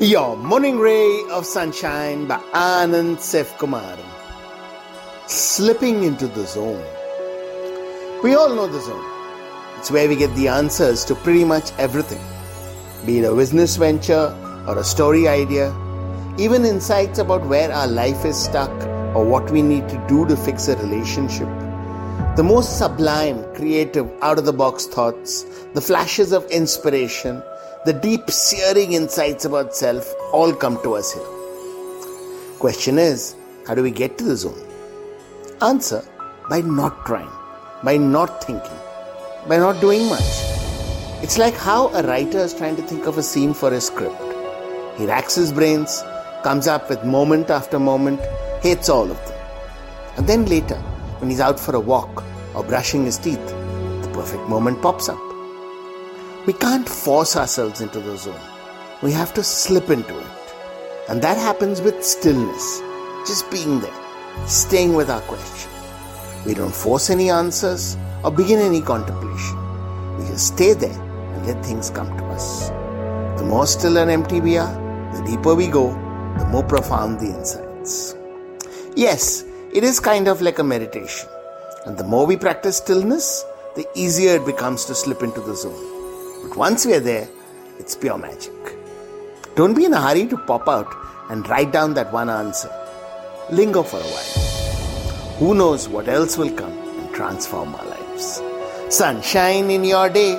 Your morning ray of sunshine by Anand Sefkumar. Slipping into the zone. We all know the zone. It's where we get the answers to pretty much everything. Be it a business venture or a story idea, even insights about where our life is stuck or what we need to do to fix a relationship. The most sublime, creative, out of the box thoughts, the flashes of inspiration, the deep, searing insights about self all come to us here. Question is, how do we get to the zone? Answer by not trying, by not thinking, by not doing much. It's like how a writer is trying to think of a scene for his script. He racks his brains, comes up with moment after moment, hates all of them. And then later, when he's out for a walk or brushing his teeth, the perfect moment pops up. We can't force ourselves into the zone. We have to slip into it. And that happens with stillness, just being there, staying with our question. We don't force any answers or begin any contemplation. We just stay there and let things come to us. The more still and empty we are, the deeper we go, the more profound the insights. Yes, it is kind of like a meditation. And the more we practice stillness, the easier it becomes to slip into the zone. But once we are there, it's pure magic. Don't be in a hurry to pop out and write down that one answer. Linger for a while. Who knows what else will come and transform our lives? Sunshine in your day